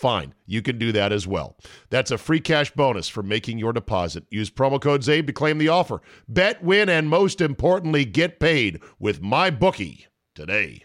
fine. You can do that as well. That's a free cash bonus for making your deposit. Use promo code ZABE to claim the offer. Bet, win, and most importantly, get paid with my bookie today.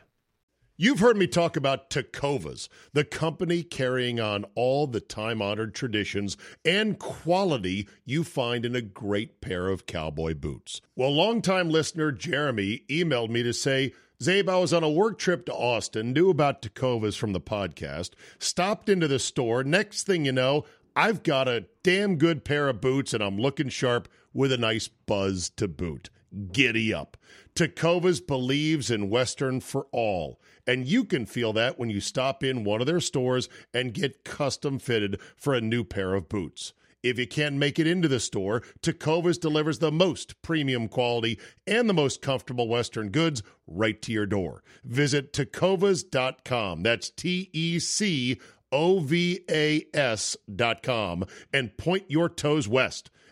You've heard me talk about Tecovas, the company carrying on all the time honored traditions and quality you find in a great pair of cowboy boots. Well, longtime listener Jeremy emailed me to say, Zabe, I was on a work trip to Austin, knew about Tecovas from the podcast, stopped into the store. Next thing you know, I've got a damn good pair of boots and I'm looking sharp with a nice buzz to boot. Giddy up. Tecovas believes in Western for all. And you can feel that when you stop in one of their stores and get custom fitted for a new pair of boots. If you can't make it into the store, Tecovas delivers the most premium quality and the most comfortable Western goods right to your door. Visit tecovas.com. That's T E C O V A S.com and point your toes west.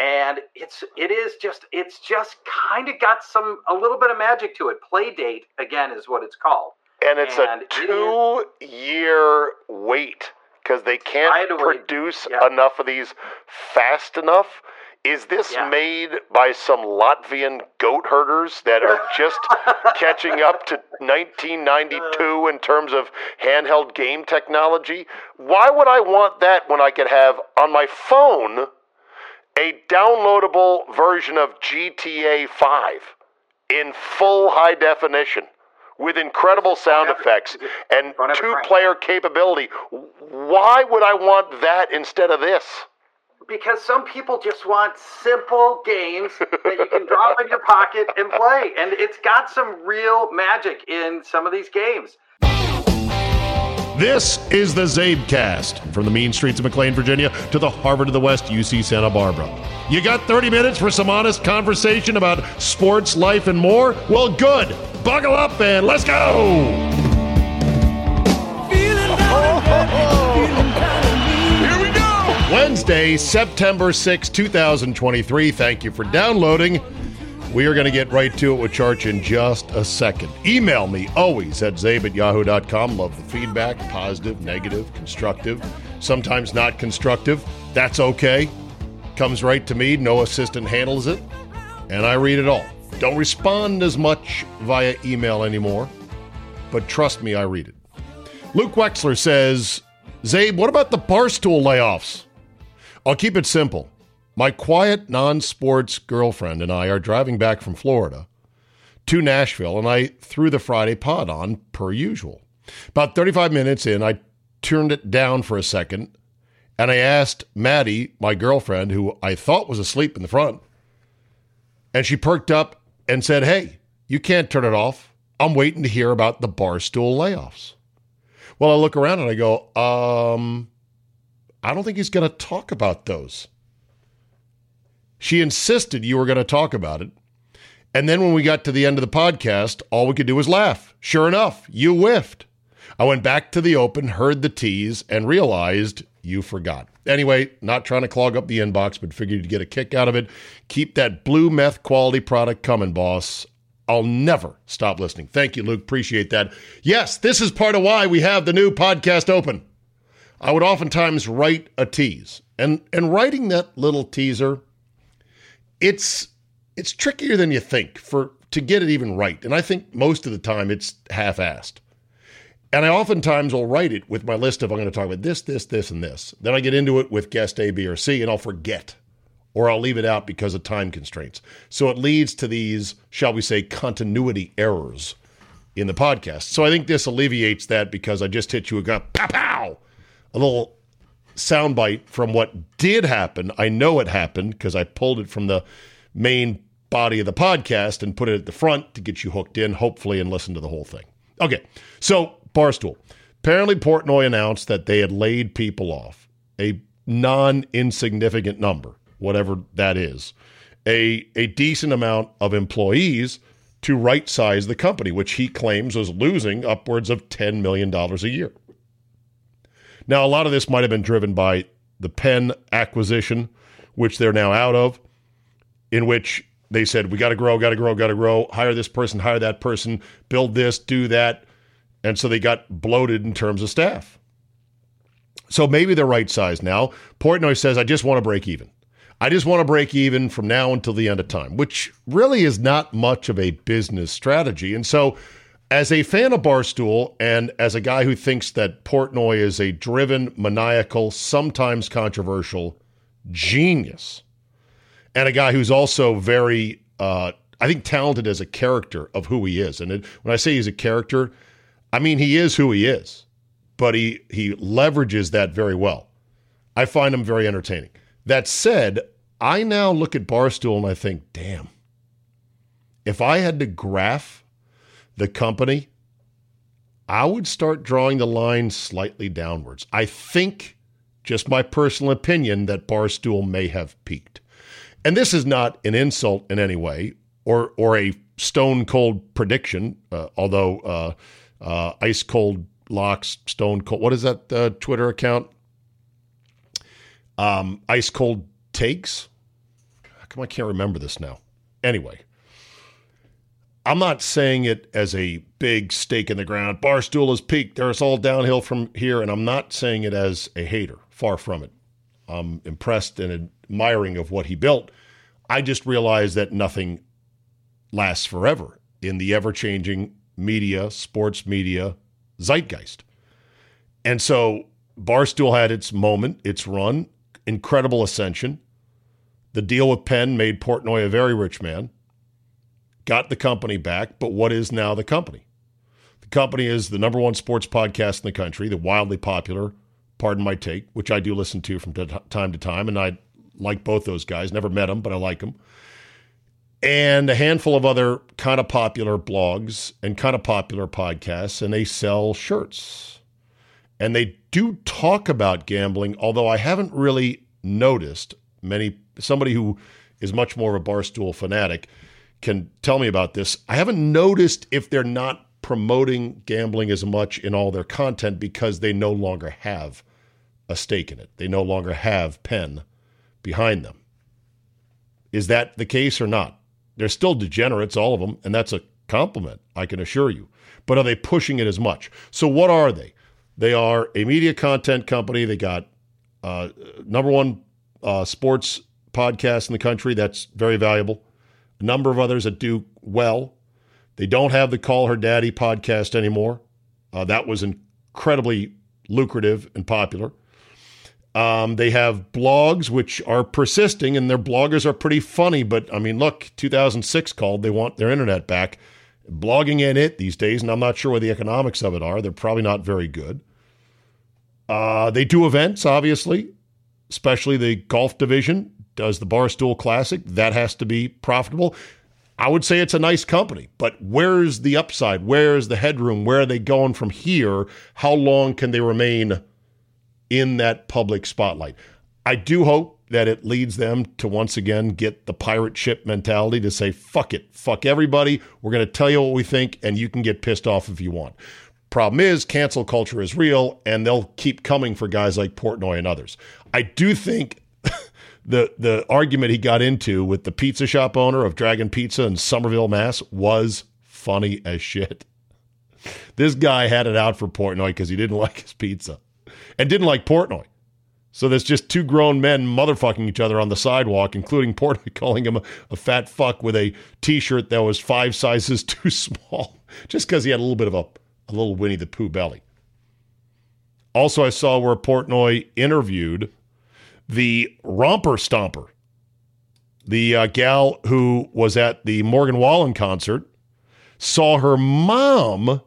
And it's it is just it's just kind of got some a little bit of magic to it. Playdate again is what it's called, And it's And a it two year wait because they can't produce Yeah. enough of these fast enough. Is this Yeah. made by some Latvian goat herders that are just catching up to 1992 in terms of handheld game technology? Why would I want that when I could have on my phone a downloadable version of GTA 5 in full high definition with incredible sound effects and Don't have it two player capability? Why would I want that instead of this? Because some people just want simple games that you can drop in your pocket and play, and it's got some real magic in some of these games. This is the Zabecast from the mean streets of McLean, Virginia to the Harvard of the West, UC Santa Barbara. You got 30 minutes for some honest conversation about sports, life, and more? Well, good. Buckle up and let's go. Wednesday, September 6, 2023. Thank you for downloading. We are going to get right to it with Church in just a second. Email me always at zabe at yahoo.com. Love the feedback positive, negative, constructive, sometimes not constructive. That's okay. Comes right to me. No assistant handles it. And I read it all. Don't respond as much via email anymore. but trust me, I read it. Luke Wexler says, Zabe, what about the Barstool layoffs? I'll keep it simple. My quiet, non sports girlfriend and I are driving back from Florida to Nashville, and I threw the Friday pod on per usual. About 35 minutes in, I turned it down for a second and I asked Maddie, my girlfriend, who I thought was asleep in the front, and she perked up and said, Hey, you can't turn it off. I'm waiting to hear about the Barstool layoffs. Well, I look around and I go, um, I don't think he's going to talk about those. She insisted you were going to talk about it. And then when we got to the end of the podcast, all we could do was laugh. Sure enough, you whiffed. I went back to the open, heard the tease, and realized you forgot. Anyway, not trying to clog up the inbox, but figured you'd get a kick out of it. Keep that blue meth quality product coming, boss. I'll never stop listening. Thank you, Luke. Appreciate that. Yes, this is part of why we have the new podcast open. I would oftentimes write a tease. And and writing that little teaser, it's it's trickier than you think for to get it even right. And I think most of the time it's half-assed. And I oftentimes will write it with my list of I'm going to talk about this, this, this, and this. Then I get into it with guest A, B, or C, and I'll forget, or I'll leave it out because of time constraints. So it leads to these, shall we say, continuity errors in the podcast. So I think this alleviates that because I just hit you a gun, pow, pow, a little soundbite from what did happen. I know it happened because I pulled it from the main body of the podcast and put it at the front to get you hooked in, hopefully, and listen to the whole thing. Okay, so Barstool. Apparently, Portnoy announced that they had laid people off, a non insignificant number, whatever that is, a, a decent amount of employees to right size the company, which he claims was losing upwards of $10 million a year. Now, a lot of this might have been driven by the Penn acquisition, which they're now out of, in which they said, we got to grow, got to grow, got to grow, hire this person, hire that person, build this, do that. And so they got bloated in terms of staff. So maybe they're right size now. Portnoy says, I just want to break even. I just want to break even from now until the end of time, which really is not much of a business strategy. And so, as a fan of Barstool and as a guy who thinks that Portnoy is a driven, maniacal, sometimes controversial genius, and a guy who's also very, uh, I think, talented as a character of who he is. And it, when I say he's a character, I mean, he is who he is, but he, he leverages that very well. I find him very entertaining. That said, I now look at Barstool and I think, damn, if I had to graph the company, I would start drawing the line slightly downwards. I think, just my personal opinion, that Barstool may have peaked. And this is not an insult in any way or, or a stone cold prediction, uh, although uh, uh, Ice Cold Locks, Stone Cold. What is that uh, Twitter account? Um, Ice Cold Takes. How come I can't remember this now? Anyway, I'm not saying it as a big stake in the ground. Barstool has peaked. There's all downhill from here. And I'm not saying it as a hater. Far from it. I'm impressed and admiring of what he built. I just realized that nothing lasts forever in the ever changing media, sports media zeitgeist. And so Barstool had its moment, its run, incredible ascension. The deal with Penn made Portnoy a very rich man, got the company back, but what is now the company? The company is the number one sports podcast in the country, the wildly popular, pardon my take, which I do listen to from time to time, and I like both those guys. Never met them, but I like them and a handful of other kind of popular blogs and kind of popular podcasts, and they sell shirts. And they do talk about gambling, although I haven't really noticed many, somebody who is much more of a barstool fanatic can tell me about this. I haven't noticed if they're not promoting gambling as much in all their content because they no longer have a stake in it. They no longer have Penn behind them. Is that the case or not? They're still degenerates, all of them, and that's a compliment, I can assure you. But are they pushing it as much? So, what are they? They are a media content company. They got uh, number one uh, sports podcast in the country. That's very valuable. A number of others that do well. They don't have the Call Her Daddy podcast anymore. Uh, that was incredibly lucrative and popular. Um, they have blogs which are persisting, and their bloggers are pretty funny. But I mean, look, 2006 called. They want their internet back. Blogging in it these days, and I'm not sure what the economics of it are. They're probably not very good. Uh, they do events, obviously, especially the golf division does the Barstool Classic. That has to be profitable. I would say it's a nice company, but where's the upside? Where's the headroom? Where are they going from here? How long can they remain in that public spotlight? I do hope that it leads them to once again get the pirate ship mentality to say, fuck it, fuck everybody. We're going to tell you what we think, and you can get pissed off if you want. Problem is, cancel culture is real, and they'll keep coming for guys like Portnoy and others. I do think the the argument he got into with the pizza shop owner of Dragon Pizza in Somerville, Mass, was funny as shit. This guy had it out for Portnoy because he didn't like his pizza and didn't like Portnoy. So there's just two grown men motherfucking each other on the sidewalk, including Portnoy calling him a, a fat fuck with a T-shirt that was five sizes too small, just because he had a little bit of a, a little Winnie the Pooh belly. Also, I saw where Portnoy interviewed the Romper Stomper, the uh, gal who was at the Morgan Wallen concert, saw her mom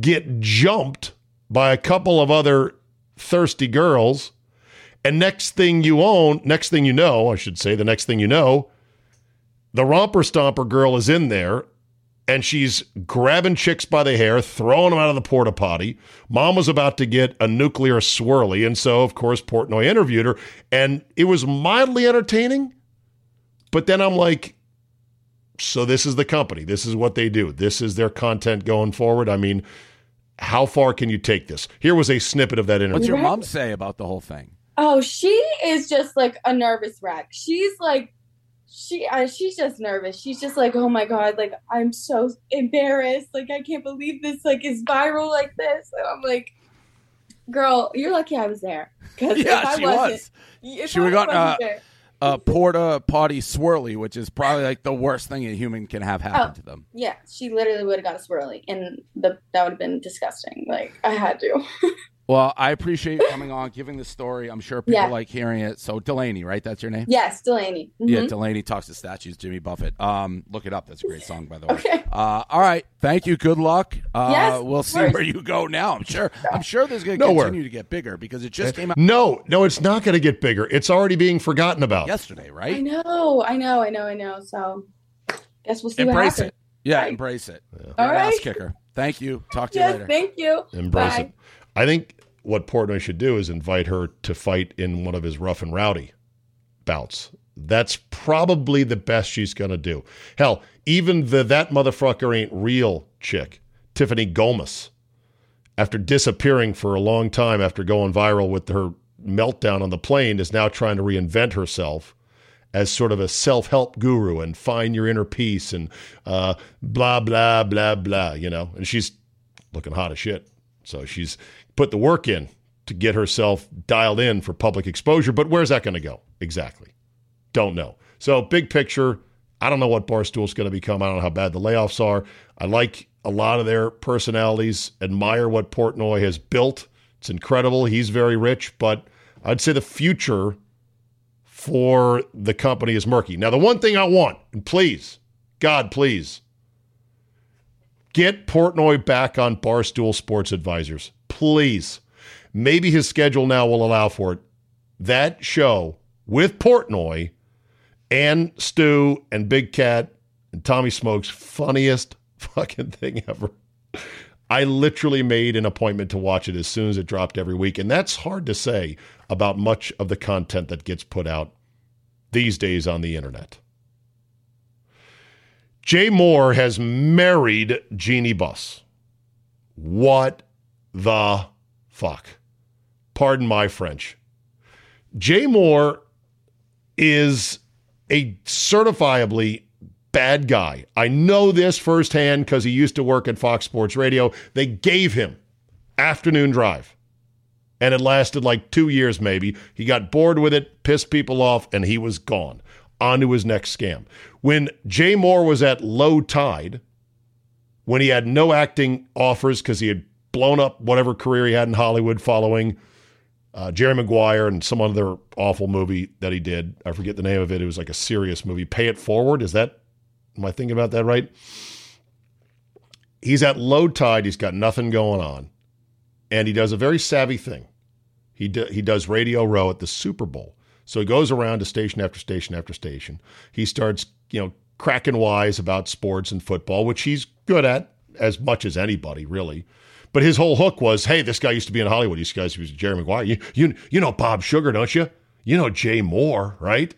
get jumped by a couple of other thirsty girls. And next thing you own, next thing you know, I should say, the next thing you know, the romper stomper girl is in there and she's grabbing chicks by the hair, throwing them out of the porta potty. Mom was about to get a nuclear swirly, and so of course Portnoy interviewed her, and it was mildly entertaining. But then I'm like, so this is the company. This is what they do. This is their content going forward. I mean, how far can you take this? Here was a snippet of that interview. What's your mom say about the whole thing? Oh, she is just like a nervous wreck. She's like she uh, she's just nervous. She's just like, "Oh my god, like I'm so embarrassed. Like I can't believe this like is viral like this." And I'm like, "Girl, you're lucky I was there." Cuz yeah, she was. She would got uh, a porta potty swirly, which is probably like the worst thing a human can have happen oh, to them. Yeah, she literally would have got a swirly, and the that would have been disgusting. Like I had to. Well, I appreciate you coming on, giving the story. I'm sure people yeah. like hearing it. So Delaney, right? That's your name? Yes, Delaney. Mm-hmm. Yeah, Delaney talks to statues. Jimmy Buffett. Um, look it up. That's a great song, by the way. okay. Uh, all right. Thank you. Good luck. Uh, yes, we'll see where you go now. I'm sure. I'm sure there's going to continue to get bigger because it just came out. No, no, it's not going to get bigger. It's already being forgotten about. Yesterday, right? I know. I know. I know. I know. So, guess we'll see. Embrace it. Yeah, right. embrace it. Yeah. All right. kicker. Thank you. Talk to yes, you later. Thank you. Embrace Bye. it. I think what Portnoy should do is invite her to fight in one of his rough and rowdy bouts. That's probably the best she's going to do. Hell, even the that motherfucker ain't real chick, Tiffany Gomez, after disappearing for a long time after going viral with her meltdown on the plane, is now trying to reinvent herself as sort of a self help guru and find your inner peace and uh, blah, blah, blah, blah, you know? And she's looking hot as shit. So she's put the work in to get herself dialed in for public exposure. But where's that going to go? Exactly. Don't know. So, big picture, I don't know what Barstool's going to become. I don't know how bad the layoffs are. I like a lot of their personalities, admire what Portnoy has built. It's incredible. He's very rich, but I'd say the future for the company is murky. Now, the one thing I want, and please, God, please, get Portnoy back on Barstool Sports Advisors please. Maybe his schedule now will allow for it. That show with Portnoy and Stu and Big Cat and Tommy Smokes, funniest fucking thing ever. I literally made an appointment to watch it as soon as it dropped every week. And that's hard to say about much of the content that gets put out these days on the internet. Jay Mohr has married Jeanie Buss. What the fuck. Pardon my French. Jay Mohr is a certifiably bad guy. I know this firsthand because he used to work at Fox Sports Radio. They gave him afternoon drive. And it lasted like two years, maybe. He got bored with it, pissed people off, and he was gone. On to his next scam. When Jay Mohr was at low tide, when he had no acting offers because he had blown up whatever career he had in Hollywood following uh, Jerry Maguire and some other awful movie that he did. I forget the name of it. It was like a serious movie. Pay It Forward. Is that, am I thinking about that right? He's at low tide. He's got nothing going on. And he does a very savvy thing. He, do, he does Radio Row at the Super Bowl. So he goes around to station after station after station. He starts, you know, cracking wise about sports and football, which he's good at as much as anybody, really. But his whole hook was, hey, this guy used to be in Hollywood. These guys was Jerry Maguire. You, you, you know Bob Sugar, don't you? You know Jay Mohr, right?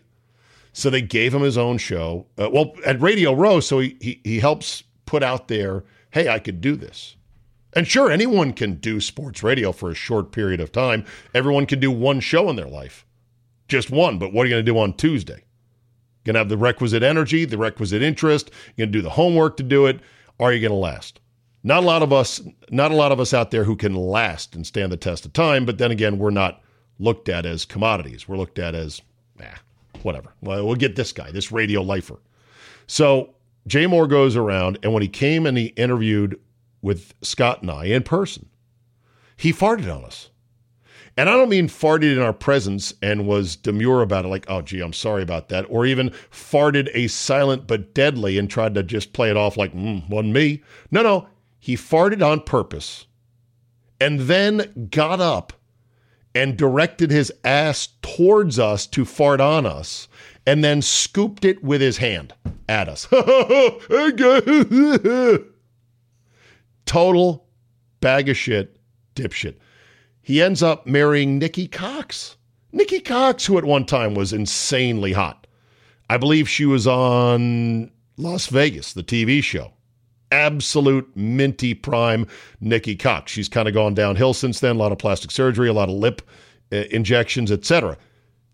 So they gave him his own show. Uh, well, at Radio Row, so he, he, he helps put out there, hey, I could do this. And sure, anyone can do sports radio for a short period of time. Everyone can do one show in their life, just one. But what are you going to do on Tuesday? Going to have the requisite energy, the requisite interest. You're going to do the homework to do it. Are you going to last? Not a lot of us, not a lot of us out there who can last and stand the test of time. But then again, we're not looked at as commodities. We're looked at as, nah, whatever. Well, we'll get this guy, this radio lifer. So Jay Mohr goes around, and when he came and he interviewed with Scott and I in person, he farted on us. And I don't mean farted in our presence and was demure about it, like, oh, gee, I'm sorry about that, or even farted a silent but deadly and tried to just play it off like, mm, wasn't me. No, no, he farted on purpose and then got up and directed his ass towards us to fart on us and then scooped it with his hand at us. Total bag of shit, dipshit. He ends up marrying Nikki Cox. Nikki Cox, who at one time was insanely hot. I believe she was on Las Vegas, the TV show absolute minty prime Nikki Cox. She's kind of gone downhill since then. A lot of plastic surgery, a lot of lip uh, injections, etc.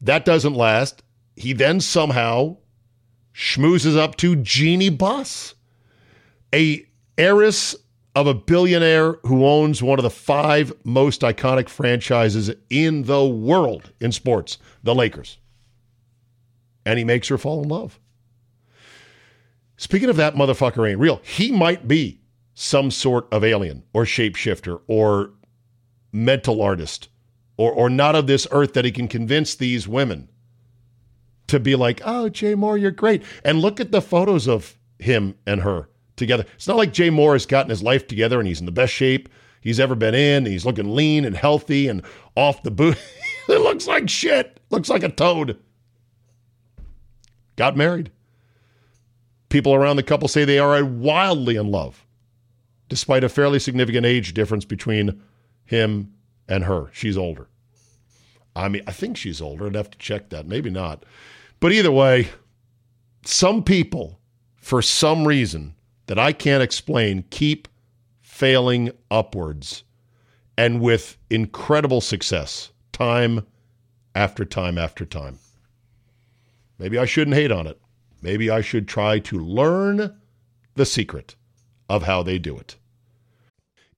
That doesn't last. He then somehow schmoozes up to Jeanie Buss, a heiress of a billionaire who owns one of the five most iconic franchises in the world in sports, the Lakers. And he makes her fall in love. Speaking of that motherfucker ain't real, he might be some sort of alien or shapeshifter or mental artist or, or not of this earth that he can convince these women to be like, oh, Jay Mohr, you're great. And look at the photos of him and her together. It's not like Jay Mohr has gotten his life together and he's in the best shape he's ever been in. He's looking lean and healthy and off the boot. it looks like shit. Looks like a toad. Got married. People around the couple say they are wildly in love, despite a fairly significant age difference between him and her. She's older. I mean, I think she's older. I'd have to check that. Maybe not. But either way, some people, for some reason that I can't explain, keep failing upwards and with incredible success, time after time after time. Maybe I shouldn't hate on it. Maybe I should try to learn the secret of how they do it.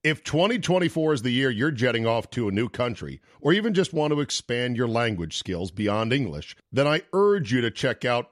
If 2024 is the year you're jetting off to a new country, or even just want to expand your language skills beyond English, then I urge you to check out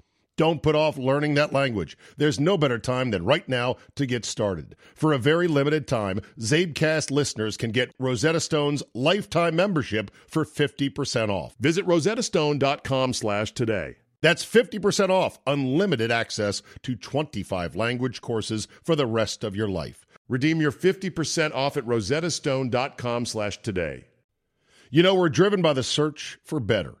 Don't put off learning that language. There's no better time than right now to get started. For a very limited time, Zabecast listeners can get Rosetta Stone's lifetime membership for 50% off. Visit rosettastone.com slash today. That's 50% off unlimited access to 25 language courses for the rest of your life. Redeem your 50% off at rosettastone.com slash today. You know, we're driven by the search for better.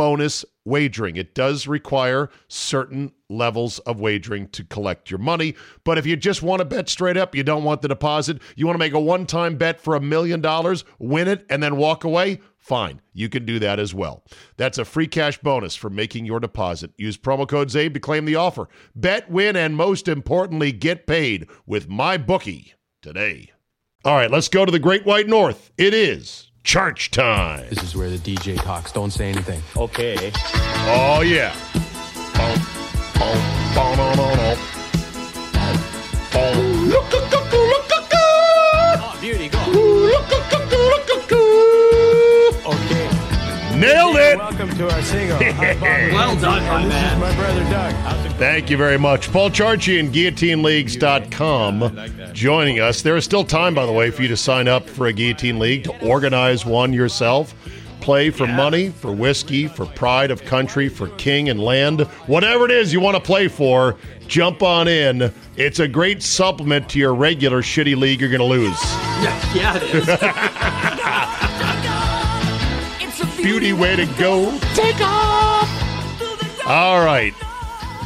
bonus wagering. It does require certain levels of wagering to collect your money. But if you just want to bet straight up, you don't want the deposit, you want to make a one time bet for a million dollars, win it, and then walk away, fine. You can do that as well. That's a free cash bonus for making your deposit. Use promo code ZABE to claim the offer. Bet, win, and most importantly, get paid with my bookie today. All right, let's go to the Great White North. It is Church time. This is where the DJ talks. Don't say anything. Okay. Oh, yeah. Oh, Welcome to our single. well done, my man. my brother Doug. Thank you very much. Paul Charchian GuillotineLeagues.com joining us. There is still time, by the way, for you to sign up for a Guillotine League, to organize one yourself. Play for money, for whiskey, for pride of country, for king and land. Whatever it is you want to play for, jump on in. It's a great supplement to your regular shitty league you're going to lose. Yeah, yeah, it is. Beauty way to go. Take off. All right.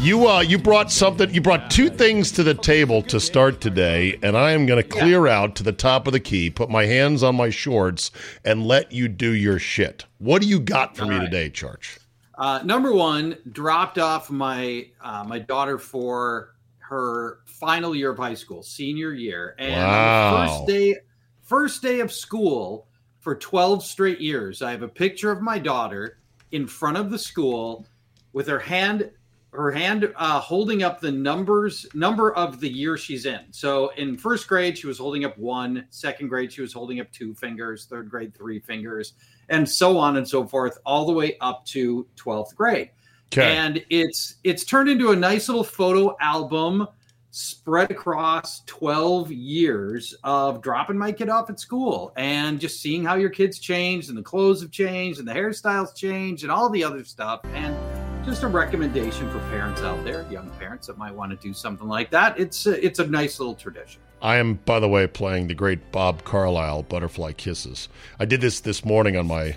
You uh, you brought something. You brought two things to the table to start today, and I am going to clear out to the top of the key, put my hands on my shorts, and let you do your shit. What do you got for All me right. today, Church? Uh, number one, dropped off my uh, my daughter for her final year of high school, senior year, and wow. first day first day of school for twelve straight years. I have a picture of my daughter in front of the school with her hand her hand uh, holding up the numbers number of the year she's in. So in first grade she was holding up one, second grade she was holding up two fingers, third grade three fingers, and so on and so forth, all the way up to twelfth grade. Okay. And it's it's turned into a nice little photo album spread across 12 years of dropping my kid off at school and just seeing how your kids changed and the clothes have changed and the hairstyles changed and all the other stuff and just a recommendation for parents out there, young parents that might want to do something like that. It's a, it's a nice little tradition. I am, by the way, playing the great Bob Carlisle Butterfly Kisses. I did this this morning on my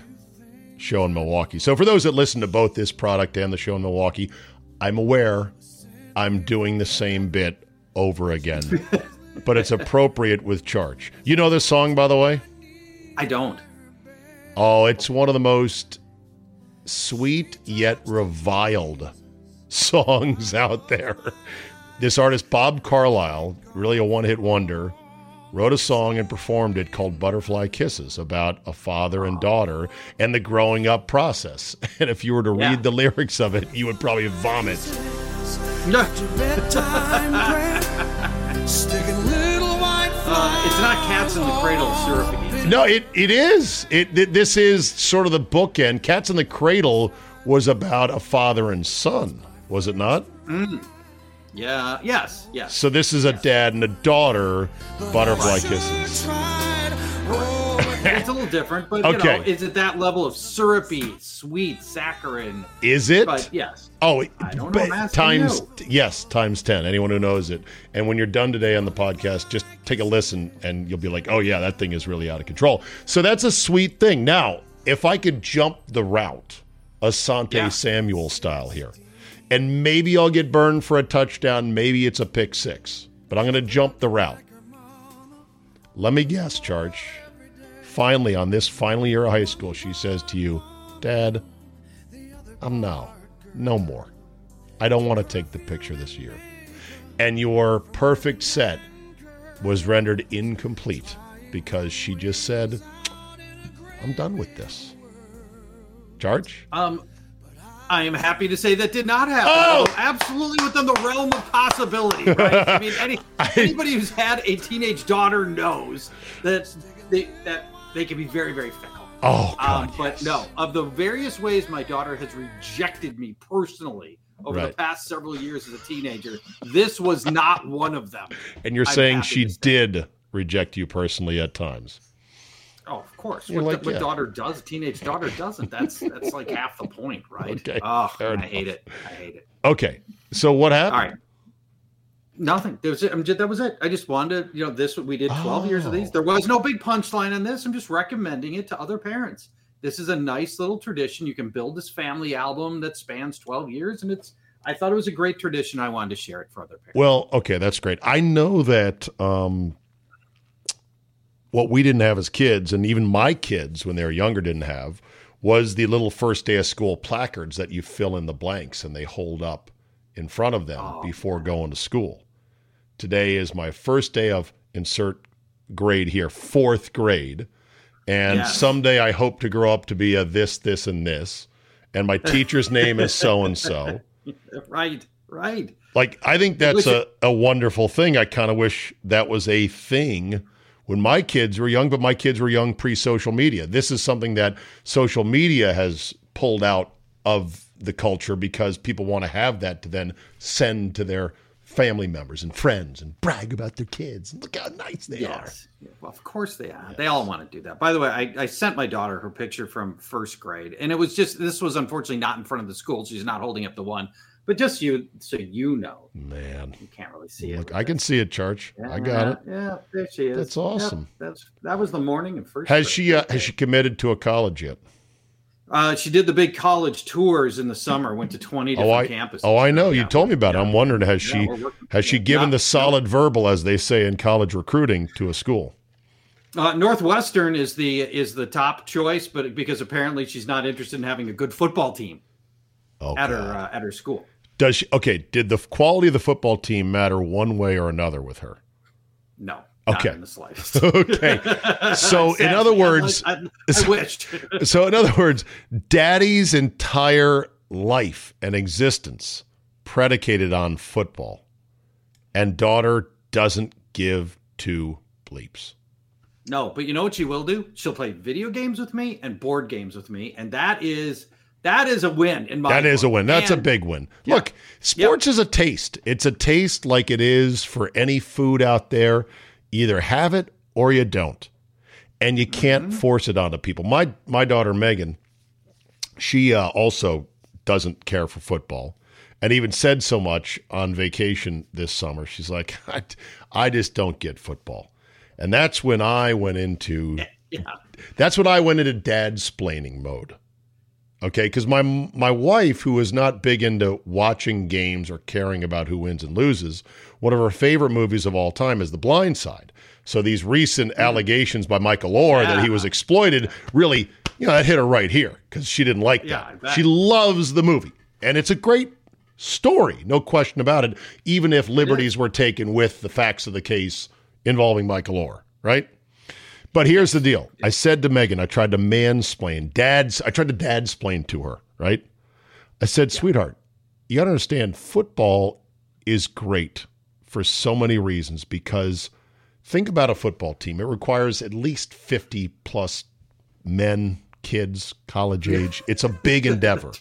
show in Milwaukee. So for those that listen to both this product and the show in Milwaukee, I'm aware I'm doing the same bit over again, but it's appropriate with Charch. You know this song, by the way? I don't. Oh, it's one of the most sweet yet reviled songs out there. This artist, Bob Carlisle, really a one hit wonder, wrote a song and performed it called Butterfly Kisses about a father and daughter and the growing up process. And if you were to yeah. read the lyrics of it, you would probably vomit. uh, it's not cats in the cradle syrupy. No, it, it is. It, it this is sort of the bookend. Cats in the Cradle was about a father and son, was it not? Mm. Yeah. Yes. Yes. So this is a dad and a daughter. Butterfly kisses. It's a little different, but okay. you know, is it that level of syrupy, sweet, saccharine? Is it? But yes. Oh, I don't know. Times you. yes, times ten. Anyone who knows it. And when you're done today on the podcast, just take a listen, and you'll be like, "Oh yeah, that thing is really out of control." So that's a sweet thing. Now, if I could jump the route, Asante yeah. Samuel style here and maybe I'll get burned for a touchdown. Maybe it's a pick six, but I'm going to jump the route. Let me guess, Charge. Finally, on this final year of high school, she says to you, Dad, I'm now, no more. I don't want to take the picture this year. And your perfect set was rendered incomplete because she just said, I'm done with this. Charge? Um, I am happy to say that did not happen. Oh, absolutely within the realm of possibility. Right? I mean, any, anybody who's had a teenage daughter knows that they that they can be very, very fickle. Oh, God, um, but no, of the various ways my daughter has rejected me personally over right. the past several years as a teenager, this was not one of them. And you're I'm saying she did reject you personally at times. Oh, of course. What, like, the, what yeah. daughter does, teenage daughter doesn't. That's that's like half the point, right? Okay. Oh, I enough. hate it. I hate it. Okay. So what happened? All right. Nothing. That was it. Just, that was it. I just wanted to, you know, this we did 12 oh. years of these. There was no big punchline on this. I'm just recommending it to other parents. This is a nice little tradition. You can build this family album that spans 12 years, and it's I thought it was a great tradition. I wanted to share it for other parents. Well, okay, that's great. I know that um, what we didn't have as kids, and even my kids when they were younger didn't have, was the little first day of school placards that you fill in the blanks and they hold up in front of them oh. before going to school. Today is my first day of insert grade here, fourth grade. And yes. someday I hope to grow up to be a this, this, and this. And my teacher's name is so and so. Right, right. Like, I think that's a, a wonderful thing. I kind of wish that was a thing when my kids were young, but my kids were young pre social media. This is something that social media has pulled out of the culture because people want to have that to then send to their family members and friends and brag about their kids look how nice they yes. are. Well, of course they are. Yes. They all want to do that. By the way, I, I sent my daughter her picture from first grade, and it was just this was unfortunately not in front of the school. She's not holding up the one, but just you, so you know, man, you can't really see Look, it. I can see it, Church. Yeah, I got it. Yeah, there she is. That's awesome. Yep, that's that was the morning of first. Has she uh, has she committed to a college yet? Uh, she did the big college tours in the summer. Went to twenty different oh, I, campuses. Oh, I know. You told me about yeah. it. I'm wondering has she has she given the solid verbal, as they say in college recruiting, to a school? Uh, Northwestern is the is the top choice, but because apparently she's not interested in having a good football team okay. at her uh, at her school. Does she? Okay. Did the quality of the football team matter one way or another with her? No. Okay. in the slightest. okay. So, in other words, I, I, I so, wished. so, in other words, Daddy's entire life and existence predicated on football, and daughter doesn't give two bleeps. No, but you know what she will do? She'll play video games with me and board games with me, and that is that is a win in my. That book. a win. That's and, a big win. Yeah. Look, sports is a taste. It's a taste like it is for any food out there. Either have it or you don't, and you can't mm-hmm. force it onto people. My my daughter Megan, she uh, also doesn't care for football, and even said so much on vacation this summer. She's like, I, I just don't get football, and that's when I went into. Yeah. That's when I went into dad splaining mode. Okay, because my my wife, who is not big into watching games or caring about who wins and loses, one of her favorite movies of all time is The Blind Side. So these recent mm. allegations by Michael Oher yeah. that he was exploited really you know, that hit her right here because she didn't like yeah, that. She loves the movie, and it's a great story, no question about it. Even if liberties were taken with the facts of the case involving Michael Oher, right? But here's the deal. I said to Megan, I tried to mansplain, dad's, I tried to dadsplain to her, right? I said, yeah. sweetheart, you got to understand football is great for so many reasons because think about a football team. It requires at least 50 plus men, kids, college age. It's a big endeavor,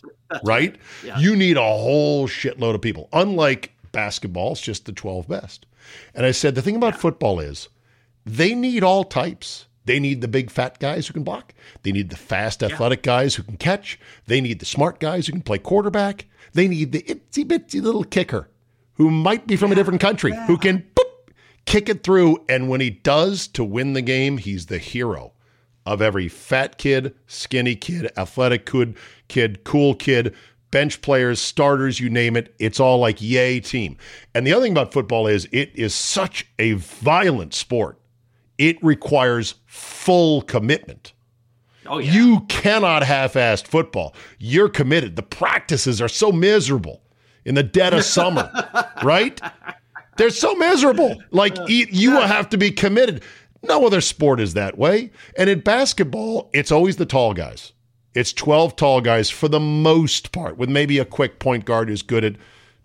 right? Yeah. You need a whole shitload of people. Unlike basketball, it's just the 12 best. And I said, the thing about yeah. football is they need all types. They need the big fat guys who can block. They need the fast athletic yeah. guys who can catch. They need the smart guys who can play quarterback. They need the itsy bitsy little kicker who might be from yeah. a different country yeah. who can boop, kick it through. And when he does to win the game, he's the hero of every fat kid, skinny kid, athletic kid, kid, cool kid, bench players, starters, you name it. It's all like yay team. And the other thing about football is it is such a violent sport it requires full commitment. Oh, yeah. You cannot half-assed football. You're committed. The practices are so miserable in the dead of summer, right? They're so miserable. Like you will have to be committed. No other sport is that way. And in basketball, it's always the tall guys. It's 12 tall guys for the most part, with maybe a quick point guard who's good at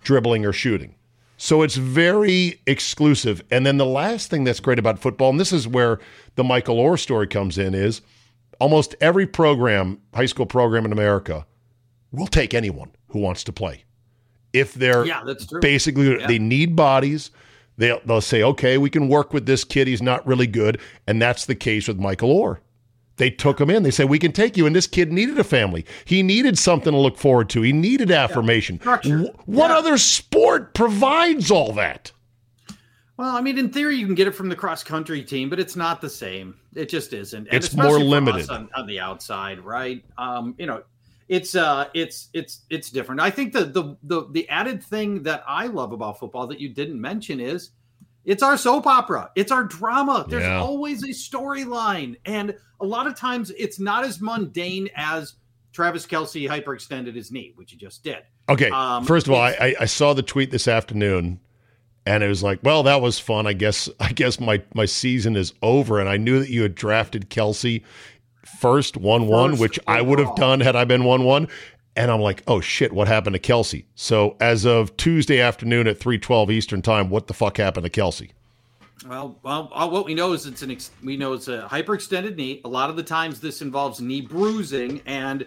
dribbling or shooting. So it's very exclusive. And then the last thing that's great about football, and this is where the Michael Oher story comes in, is almost every program, high school program in America, will take anyone who wants to play. If they're yeah, that's true. basically yeah. they need bodies, they'll they'll say, okay, we can work with this kid. He's not really good, and that's the case with Michael Oher. They took him in. They said, We can take you. And this kid needed a family. He needed something to look forward to. He needed affirmation. Yeah. What yeah. other sport provides all that? Well, I mean, in theory, you can get it from the cross country team, but it's not the same. It just isn't. And it's more limited on, on, the outside, right? Um, you know, it's uh, it's it's it's different. I think the the the the added thing that I love about football that you didn't mention is it's our soap opera. It's our drama. There's yeah. always a storyline. And a lot of times it's not as mundane as Travis Kelce hyperextended his knee, which he just did. Okay. Um, First of all, I, I saw the tweet this afternoon and it was like, well, that was fun. I guess I guess my, my season is over. And I knew that you had drafted Kelce first one one, which I would have done had I been one one. And I'm like, oh shit, what happened to Kelce? So as of Tuesday afternoon at 3:12 Eastern time, what the fuck happened to Kelce? Well, well, uh, what we know is it's an ex- we know it's a hyperextended knee. A lot of the times this involves knee bruising, and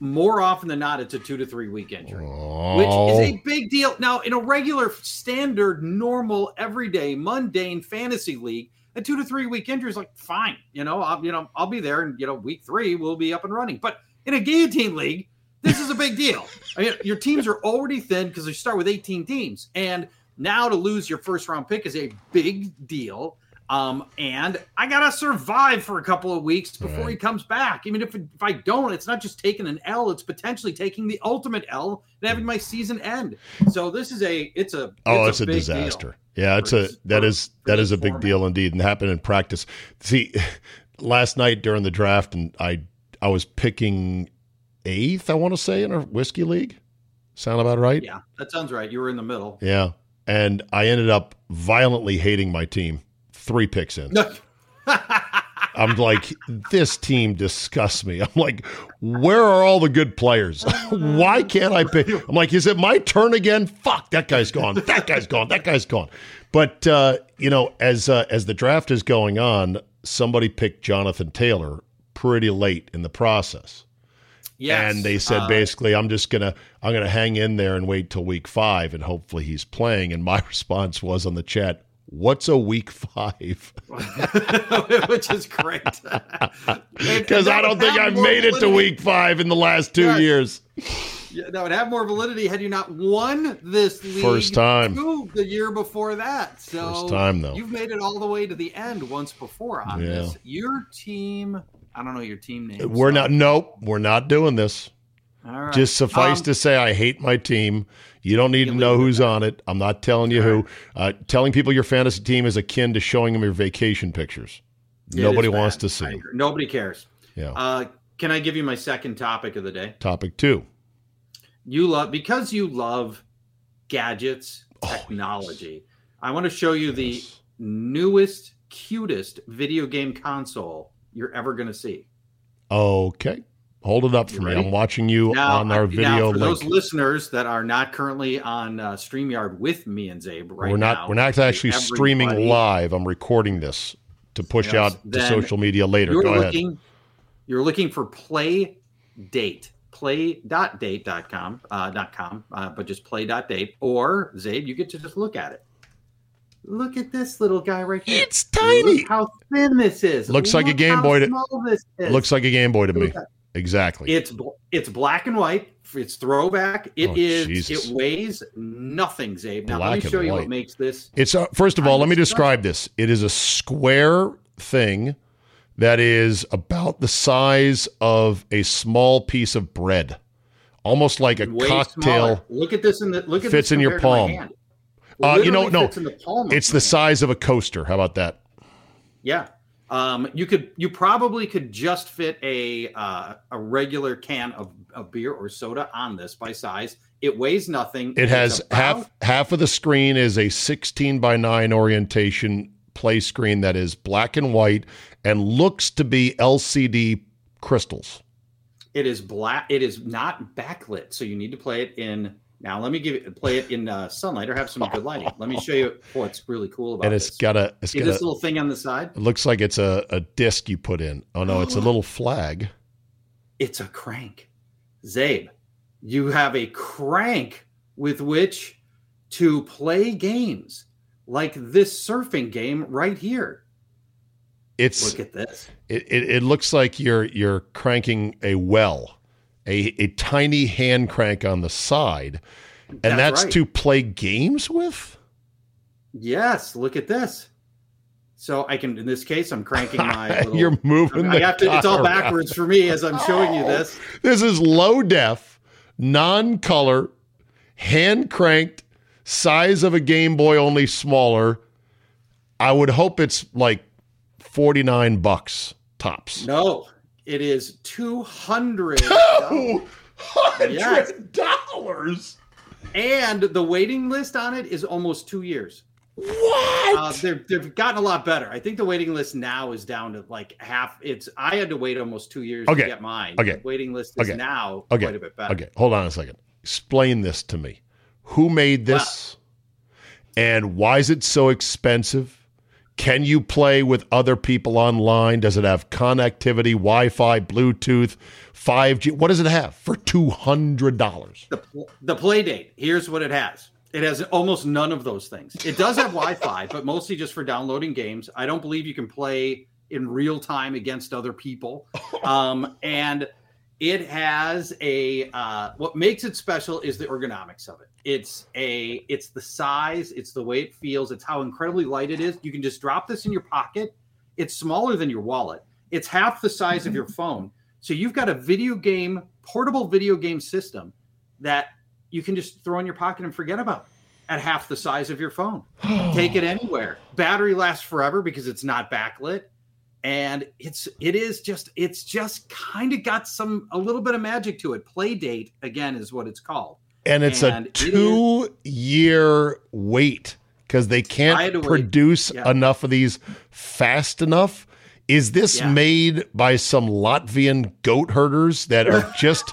more often than not, it's a two to three week injury, oh. which is a oh. big deal. Now, in a regular, standard, normal, everyday, mundane fantasy league, a two to three week injury is like fine. You know, I'll you know I'll be there, and you know week three we'll be up and running. But in a guillotine league this is a big deal. I mean, your teams are already thin because you start with 18 teams. And now to lose your first round pick is a big deal. Um, and I gotta survive for a couple of weeks before right. he comes back. I mean, if, if I don't, it's not just taking an L; it's potentially taking the ultimate L and having my season end. So this is a it's a oh, it's, a, a disaster. Yeah, it's a that for, is that is a big format. deal indeed, and happened in practice. See, last night during the draft, and I I was picking eighth, I want to say, in our whiskey league. Sound about right? Yeah, that sounds right. You were in the middle. Yeah. And I ended up violently hating my team three picks in. I'm like, this team disgusts me. I'm like, where are all the good players? Why can't I pick? I'm like, is it my turn again? Fuck, that guy's gone. That guy's gone. That guy's gone. But uh, you know, as uh, as the draft is going on, somebody picked Jonathan Taylor pretty late in the process. Yes. And they said uh, basically, I'm just gonna I'm gonna hang in there and wait till week five, and hopefully he's playing. And my response was on the chat, "What's a week five? Which is great because I don't think I've made validity. it to week five in the last two yes. years. Yeah, that would have more validity had you not won this league first time the year before that. So first time though, you've made it all the way to the end once before on yeah. this. Your team I don't know your team name. We're so. not. Nope, we're not doing this. All right. Just suffice um, to say, I hate my team. You don't need to know who's on it. I'm not telling you who. Uh, telling people your fantasy team is akin to showing them your vacation pictures. Nobody wants to see. Nobody cares. Yeah. Uh, Can I give you my second topic of the day? Topic two. You love because you love gadgets, oh, technology. Oh, I want to show you the newest, cutest video game console you're ever going to see. Okay. Hold it up for me. I'm watching you now, on our video. Now, for link. those listeners that are not currently on uh, Streamyard with me and Zabe right we're not, now, we're not actually streaming live. I'm recording this to push yes, out to social media later. Go looking, ahead. You're looking for play date play.date.com, uh, dot com, uh, but just play.date. Or, Zabe, you get to just look at it. Look at this little guy right here. It's tiny. Look how thin this is. Looks Look like a Game Boy. To, looks like a Game Boy to me. Exactly. It's it's black and white. It's throwback. It oh, is. Jesus. It weighs nothing, Zabe. Now black let me show you white. what makes this. It's uh, first of all, let me describe this. It is a square thing that is about the size of a small piece of bread, almost like a Way cocktail. Smaller. Look at this in the look at fits in your palm. Uh, you know, no, the it's the size of a coaster. How about that? Yeah, um, you could you probably could just fit a uh, a regular can of, of beer or soda on this by size. It weighs nothing. It has half half of the screen is a 16 by 9 orientation play screen that is black and white and looks to be LCD crystals. It is black. It is not backlit, so you need to play it in. Now, let me give it play it in uh, sunlight or have some good lighting. Let me show you what's really cool about it. And it's this. got a it's See got this a, little thing on the side. It looks like it's a, a disc you put in. Oh no, it's a little flag. It's a crank. Zabe, you have a crank with which to play games like this surfing game right here. It's look at this. It, it, it looks like you're you're cranking a well, a a tiny hand crank on the side, and that's, that's right. to play games with. Yes, look at this. So I can, in this case, I'm cranking my. Little, You're moving. I have to. It's all backwards for me as I'm showing you this. Oh. This is low def, non-color, hand cranked size of a Game Boy, only smaller. I would hope it's like 49 bucks tops. No, it is 200 dollars. And the waiting list on it is almost two years. What? Uh, they've, they've gotten a lot better. I think the waiting list now is down to like half. It's I had to wait almost two years okay. to get mine. Okay. The waiting list is okay. now okay. quite a bit better. Okay, hold on a second. Explain this to me. Who made this? And why is it so expensive? Can you play with other people online? Does it have connectivity, Wi Fi, Bluetooth, 5G? What does it have for $200? The, the Playdate. Here's what it has it has almost none of those things. It does have Wi Fi, but mostly just for downloading games. I don't believe you can play in real time against other people. Um, and it has a uh, what makes it special is the ergonomics of it. It's a it's the size, it's the way it feels, it's how incredibly light it is. You can just drop this in your pocket. It's smaller than your wallet. It's half the size of your phone. So you've got a video game, portable video game system that you can just throw in your pocket and forget about at half the size of your phone. Take it anywhere. Battery lasts forever because it's not backlit and it's it is just it's just kind of got some a little bit of magic to it Playdate again is what it's called and it's and a two it year wait because they can't produce yeah. enough of these fast enough is this yeah. made by some Latvian goat herders that are just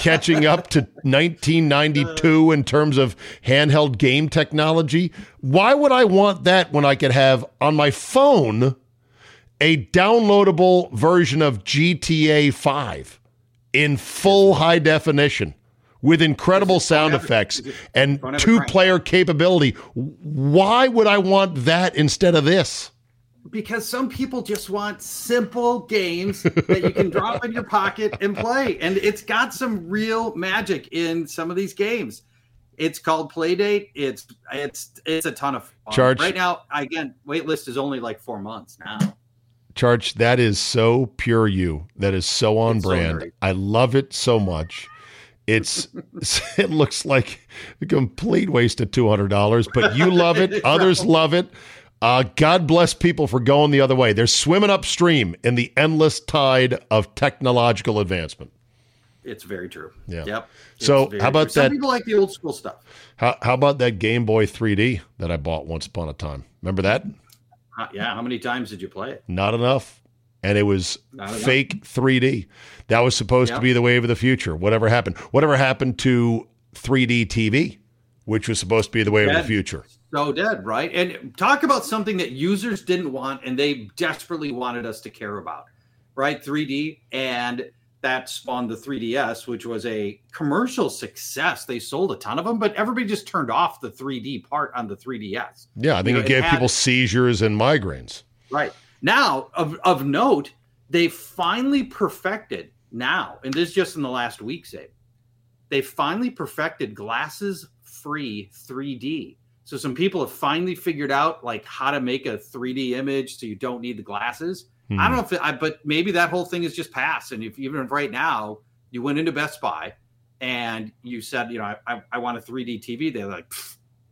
catching up to 1992 uh. in terms of handheld game technology? Why would I want that when I could have on my phone a downloadable version of GTA 5 in full high definition with incredible sound effects and two player capability. Why would I want that instead of this? Because some people just want simple games that you can drop in your pocket and play. And it's got some real magic in some of these games. It's called Playdate. It's it's it's a ton of fun. Charge right now. Again, waitlist is only like four months now. Charge, that is so pure you. That is so on it's brand. So I love it so much. It's it looks like a complete waste of two hundred dollars, but you love it. Others love it. Uh, God bless people for going the other way. They're swimming upstream in the endless tide of technological advancement. It's very true. Yeah. Yep. So how about true. that? Some people like the old school stuff. How, how about that Game Boy 3D that I bought once upon a time? Remember that? Uh, yeah. How many times did you play it? Not enough. And it was fake 3D. That was supposed to be the wave of the future. Whatever happened? Whatever happened to 3D TV, which was supposed to be the wave dead. of the future? So dead, right? And talk about something that users didn't want and they desperately wanted us to care about, right? 3D and that spawned the 3DS, which was a commercial success. They sold a ton of them, but everybody just turned off the 3D part on the 3DS. Yeah, I think you know, it gave it had, people seizures and migraines. Right. Now, of, of note, they finally perfected now, and this just in the last week, say, they finally perfected glasses free 3D. So some people have finally figured out like how to make a 3D image so you don't need the glasses. Hmm. I don't know if I, but maybe that whole thing is just past. And if even if right now you went into Best Buy and you said, you know, I, I want a 3D TV, they're like,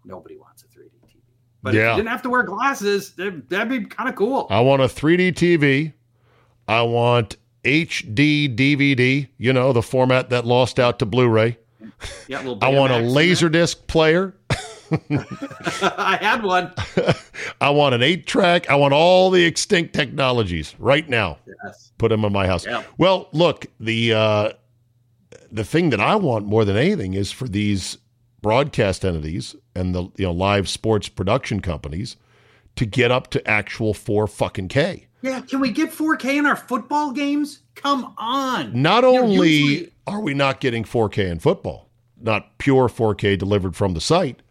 nobody wants a 3D TV. But yeah. if you didn't have to wear glasses, that'd, that'd be kind of cool. I want a 3D TV. I want HD DVD, you know, the format that lost out to Blu-ray. Yeah, I want a laser disc player. I had one. I want an eight track. I want all the extinct technologies right now. Yes. Put them in my house. Yep. Well, look, the uh, the thing that I want more than anything is for these broadcast entities and the you know live sports production companies to get up to actual four fucking K. Yeah, can we get 4K in our football games? Come on. Not only usually- are we not getting 4K in football, not pure 4K delivered from the site,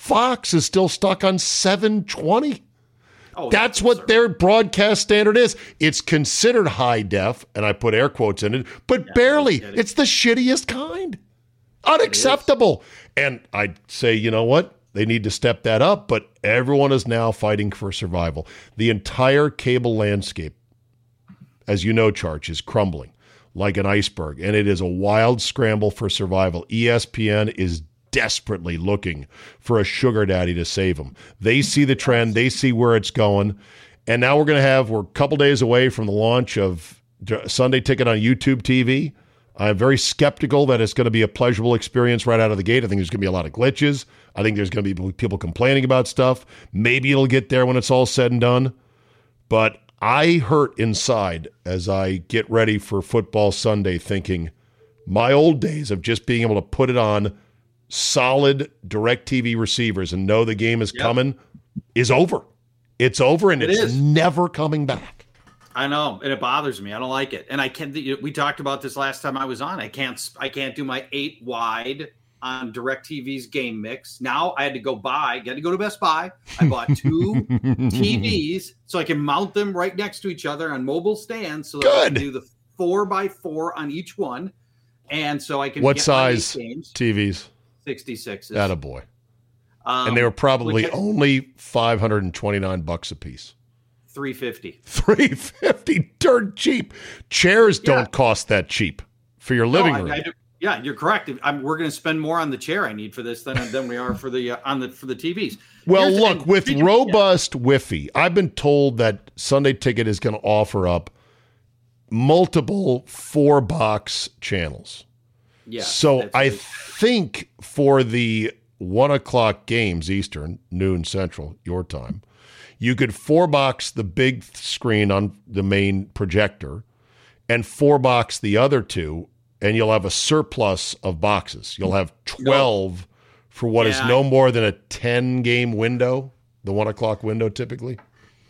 Fox is still stuck on 720. Oh, That's what their broadcast standard is. It's considered high def, and I put air quotes in it, but yeah, barely. It's the shittiest kind. Unacceptable. And I'd say, you know what? They need to step that up, but everyone is now fighting for survival. The entire cable landscape, as you know, Charge, is crumbling like an iceberg, and it is a wild scramble for survival. ESPN is desperately looking for a sugar daddy to save them. They see the trend, they see where it's going, and now we're going to have we're a couple days away from the launch of Sunday Ticket on YouTube TV. I'm very skeptical that it's going to be a pleasurable experience right out of the gate. I think there's going to be a lot of glitches. I think there's going to be people complaining about stuff. Maybe it'll get there when it's all said and done. But I hurt inside as I get ready for football Sunday thinking my old days of just being able to put it on solid DirecTV receivers and know the game is yep. coming is over. It's over and it it's is. never coming back. I know, and it bothers me. I don't like it. And I can't. We talked about this last time I was on. I can't. I can't do my eight wide on DirecTV's game mix. Now I had to go buy. Got to go to Best Buy. I bought two TVs so I can mount them right next to each other on mobile stands, so that Good. I can do the four by four on each one. And so I can. What size TVs? 66s. Attaboy. Um, and they were probably only 529 bucks a piece. 350. 350 dirt cheap. Chairs yeah. don't cost that cheap for your living no, room. I, I yeah, you're correct. I'm, we're going to spend more on the chair I need for this than, than we are for the uh, on the for the TVs. Well, Here's, look, with robust yeah. Wi-Fi, I've been told that Sunday Ticket is going to offer up multiple four box channels. Yeah. So I think for the one o'clock games Eastern, noon Central, your time, you could four box the big screen on the main projector and four box the other two, and you'll have a surplus of boxes. You'll have 12 for what yeah. is no more than a 10 game window, the one o'clock window typically.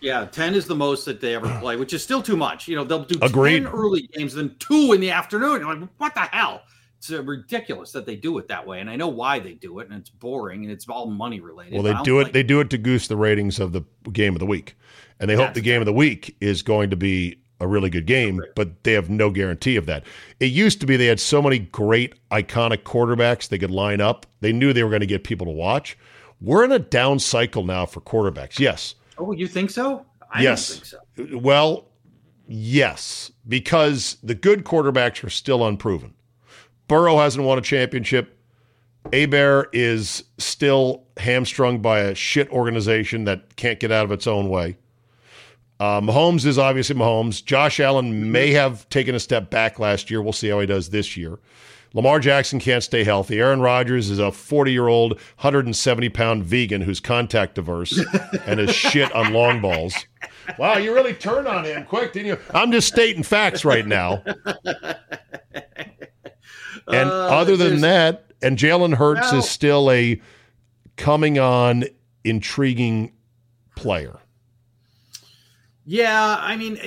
Yeah, 10 is the most that they ever play, which is still too much. You know, they'll do Agreed. 10 early games, then two in the afternoon. You're like, what the hell? It's ridiculous that they do it that way, and I know why they do it, and it's boring and it's all money related. Well, they do it. Like they do it to goose the ratings of the game of the week, and they hope the game of the week is going to be a really good game, but they have no guarantee of that. It used to be they had so many great iconic quarterbacks they could line up. They knew they were going to get people to watch. We're in a down cycle now for quarterbacks. Yes. Oh, you think so? I yes. So. Well, yes, because the good quarterbacks are still unproven. Burrow hasn't won a championship. Herbert is still hamstrung by a shit organization that can't get out of its own way. Uh, Mahomes is obviously Mahomes. Josh Allen may have taken a step back last year. We'll see how he does this year. Lamar Jackson can't stay healthy. Aaron Rodgers is a 40 year old, 170 pound vegan who's contact diverse and is shit on long balls. Wow, you really turned on him quick, didn't you? I'm just stating facts right now. And uh, other than that, and Jalen Hurts well, is still a coming on intriguing player. Yeah, I mean,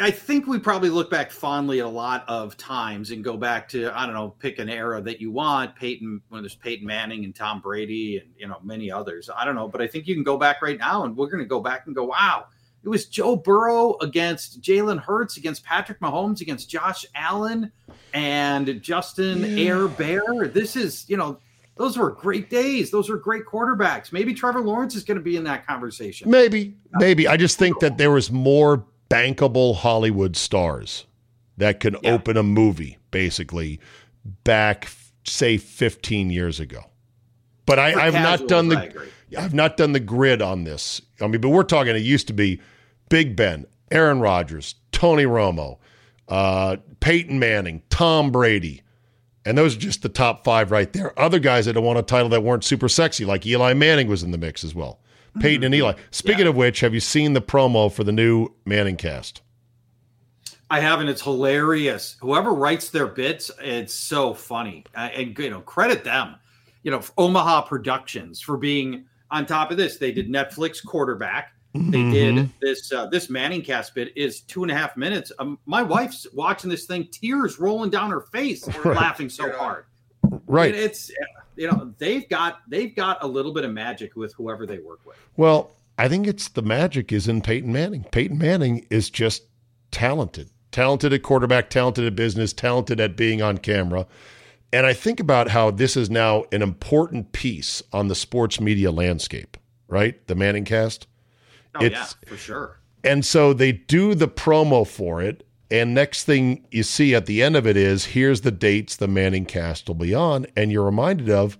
I think we probably look back fondly at a lot of times and go back to I don't know, pick an era that you want. Peyton, when there's Peyton Manning and Tom Brady and you know many others. I don't know, but I think you can go back right now, and we're going to go back and go, wow, it was Joe Burrow against Jalen Hurts against Patrick Mahomes against Josh Allen and Justin yeah. Herbert. This is you know those were great days. Those were great quarterbacks. Maybe Trevor Lawrence is going to be in that conversation. Maybe, maybe. I just think that there was more bankable Hollywood stars that could yeah. open a movie, basically, back say 15 years ago. But I, have not done the I've not done the grid on this. I mean, but we're talking. It used to be Big Ben, Aaron Rodgers, Tony Romo, uh, Peyton Manning, Tom Brady. And those are just the top five right there. Other guys that won a title that weren't super sexy, like Eli Manning was in the mix as well. Peyton and Eli. Speaking yeah. of which, have you seen the promo for the new Manningcast? I haven't. It's hilarious. Whoever writes their bits, it's so funny. Uh, and you know, credit them. You know, Omaha Productions for being on top of this. They did Netflix quarterback. Mm-hmm. They did this. Uh, this Manningcast bit is two and a half minutes. Um, my wife's watching this thing, tears rolling down her face, right. laughing so hard. Right. And it's you know they've got they've got a little bit of magic with whoever they work with. Well, I think it's the magic is in Peyton Manning. Peyton Manning is just talented, talented at quarterback, talented at business, talented at being on camera. And I think about how this is now an important piece on the sports media landscape, right? The Manningcast. Oh, it's, yeah, for sure. And so they do the promo for it, and next thing you see at the end of it is here's the dates the Manningcast will be on. And you're reminded of,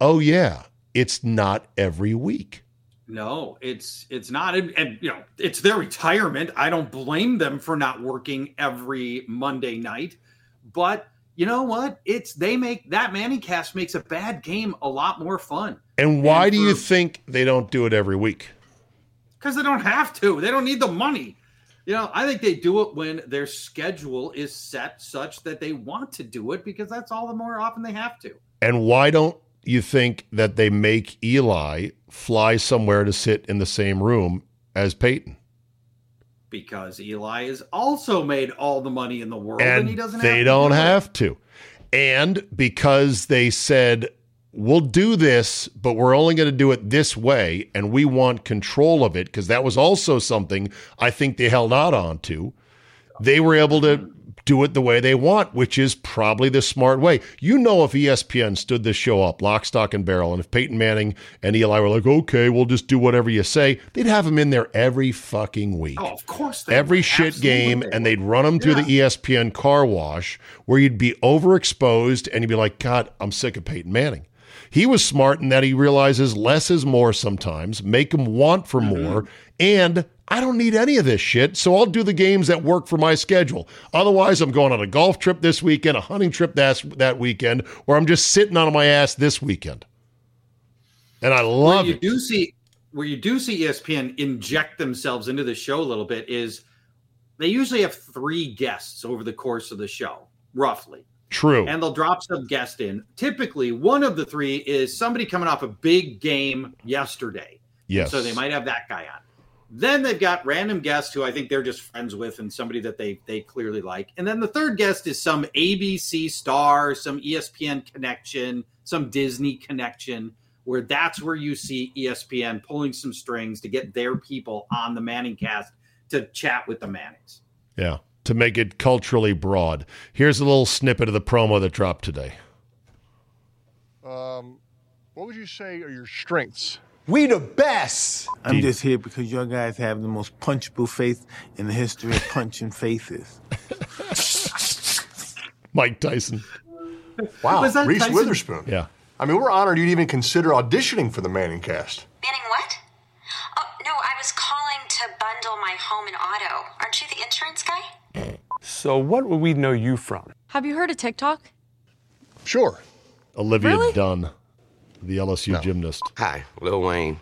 oh, yeah, it's not every week. No, it's it's not, and, and, you know it's their retirement. I don't blame them for not working every Monday night, but you know what? It's they make that Manningcast makes a bad game a lot more fun. And why and do you think they don't do it every week? Because they don't have to. They don't need the money. You know, I think they do it when their schedule is set such that they want to do it because that's all the more often they have to. And why don't you think that they make Eli fly somewhere to sit in the same room as Peyton? Because Eli has also made all the money in the world and, and he doesn't they have don't do have to. And because they said we'll do this, but we're only going to do it this way, and we want control of it because that was also something I think they held out on to. They were able to do it the way they want, which is probably the smart way. You know, if ESPN stood this show up, lock, stock, and barrel, and if Peyton Manning and Eli were like, okay, we'll just do whatever you say, they'd have him in there every fucking week. Oh, of course. every shit Absolutely game, and they'd run him through yeah. the ESPN car wash where you'd be overexposed and you'd be like, God, I'm sick of Peyton Manning. He was smart in that he realizes less is more sometimes, make him want for mm-hmm. more, and I don't need any of this shit, so I'll do the games that work for my schedule. Otherwise, I'm going on a golf trip this weekend, a hunting trip that, that weekend, or I'm just sitting on my ass this weekend. And I love where you it. Do see, where you do see ESPN inject themselves into the show a little bit is they usually have three guests over the course of the show, roughly. True. And they'll drop some guest in. Typically, one of the three is somebody coming off a big game yesterday. Yes. So they might have that guy on. Then they've got random guests who I think they're just friends with and somebody that they they clearly like. And then the third guest is some ABC star, some ESPN connection, some Disney connection, where that's where you see ESPN pulling some strings to get their people on the Manningcast to chat with the Mannings. Yeah to make it culturally broad. Here's a little snippet of the promo that dropped today. Um, what would you say are your strengths? We the best. I'm just here because your guys have the most punchable face in the history of punching faces. Mike Tyson. Wow, Reese Tyson? Witherspoon. Yeah. I mean, we're honored you'd even consider auditioning for the Manningcast. Manning what? Oh, no, I was calling to bundle my home and auto. Aren't you the insurance guy? So, what would we know you from? Have you heard of TikTok? Sure. Olivia Really? Dunne, the LSU gymnast. Hi, Lil Wayne,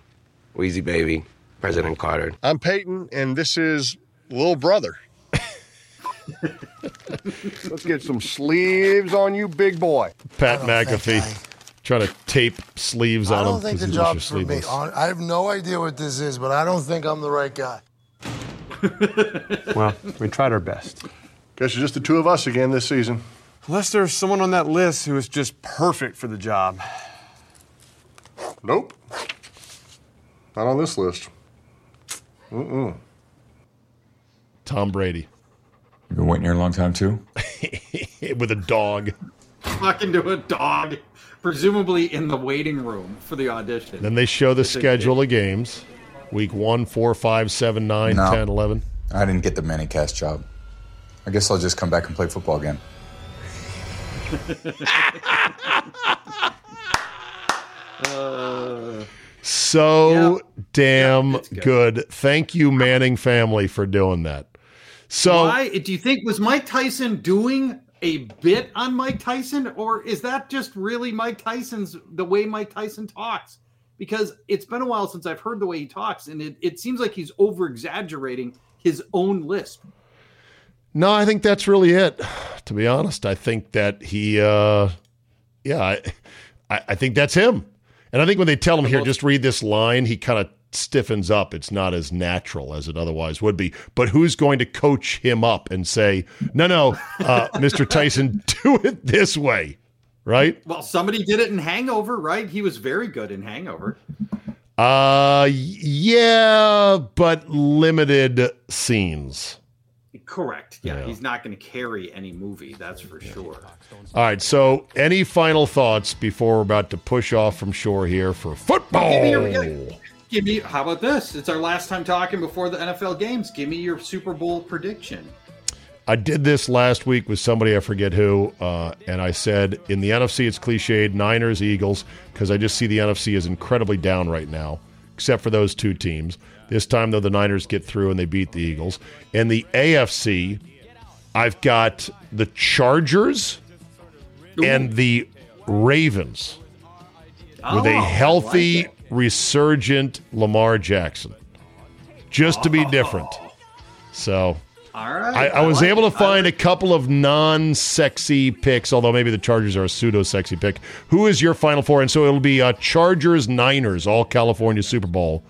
Weezy Baby, President Carter. I'm Peyton, and this is Little Brother. Let's get some sleeves on you, big boy. Pat oh, I McAfee trying to tape sleeves I on don't him think the he job's for me. I have no idea what this is, but I don't think I'm the right guy. Well, we tried our best. Guess it's just the two of us again this season. Unless there's someone on that list who is just perfect for the job. Nope. Not on this list. Mm-mm. Tom Brady You've been waiting here a long time too. with a dog. Talking to a dog, presumably in the waiting room for the audition. Then they show the It's schedule of games. Week one, four, five, seven, nine, No. 10, 11. I didn't get the Manicast job. I guess I'll just come back and play football again. Uh, So damn good. Thank you, Manning family, for doing that. So Why do you think was Mike Tyson doing a bit on Mike Tyson, or is that just really Mike Tyson's the way Mike Tyson talks? Because it's been a while since I've heard the way he talks, and it, it seems like he's over exaggerating his own lisp. No, I think that's really it. To be honest, I think that he, uh, yeah, I, I I think that's him. And I think when they tell him here, just read this line, he kind of stiffens up. It's not as natural as it otherwise would be. But who's going to coach him up and say, no, no, uh, Mr. Tyson, do it this way, right? Well, somebody did it in Hangover, right? He was very good in Hangover. Uh, yeah, but limited scenes. Correct. Yeah, Yeah. he's not going to carry any movie, that's for sure. All right. So, any final thoughts before we're about to push off from shore here for football? Give me, your, give me. How about this? It's our last time talking before the NFL games. Give me your Super Bowl prediction. I did this last week with somebody I forget who, uh, and I said in the NFC it's cliched Niners Eagles because I just see the NFC is incredibly down right now, except for those two teams. This time though, the Niners get through and they beat the Eagles. And the AFC, I've got the Chargers and the Ravens with a healthy, like resurgent Lamar Jackson, just to be different. So. All right. I, I was like able it. to find a couple of non-sexy picks, although maybe the Chargers are a pseudo-sexy pick. Who is your final four? And so it'll be uh, Chargers Niners, all California Super Bowl,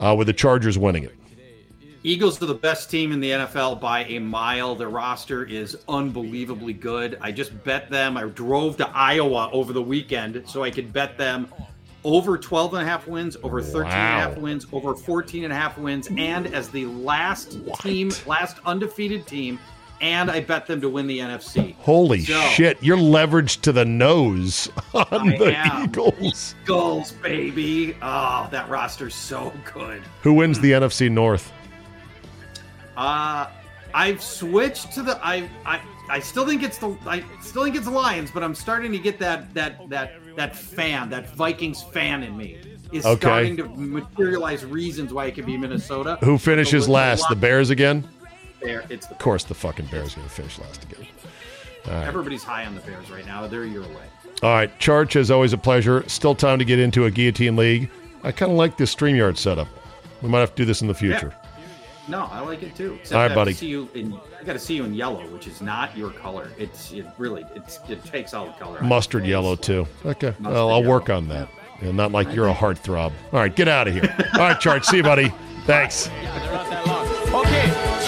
uh, with the Chargers winning it. Eagles are the best team in the NFL by a mile. Their roster is unbelievably good. I just bet them. I drove to Iowa over the weekend so I could bet them over 12 and a half wins, over 13 and a half wins, over 14 and a half wins, and as the last team, last undefeated team, and I bet them to win the NFC. Holy So- shit! You're leveraged to the nose on I the am. Eagles. Eagles, baby. Oh, that roster's so good. Who wins the NFC North? Uh I've switched to the I I I still think it's the I still think it's the Lions, but I'm starting to get that that that that fan, that Vikings fan in me is Okay. starting to materialize reasons why it could be Minnesota. Who finishes So last? The Bears again? There, it's the Of course, the fucking Bears are going to finish last again. All right. everybody's high on the Bears right now. They're a year away. All right, Charge, as always, a pleasure. Still time to get into a guillotine league. I kind of like this StreamYard setup. We might have to do this in the future. No, I like it too. Except All right, buddy. See you in, I got to see you in yellow, which is not your color. It's it really it's it takes all the color. out Mustard yellow, too. Okay. Mustard well, I'll yellow. work on that. And not like you're a heartthrob. All right, get out of here. All right, Charge. See you, buddy. Thanks. Okay,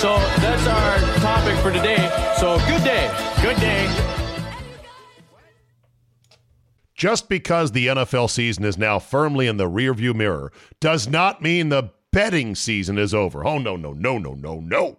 so that's our topic for today. So good day. Good day. Just because the NFL season is now firmly in the rearview mirror does not mean the betting season is over. Oh, no, no, no, no, no, no.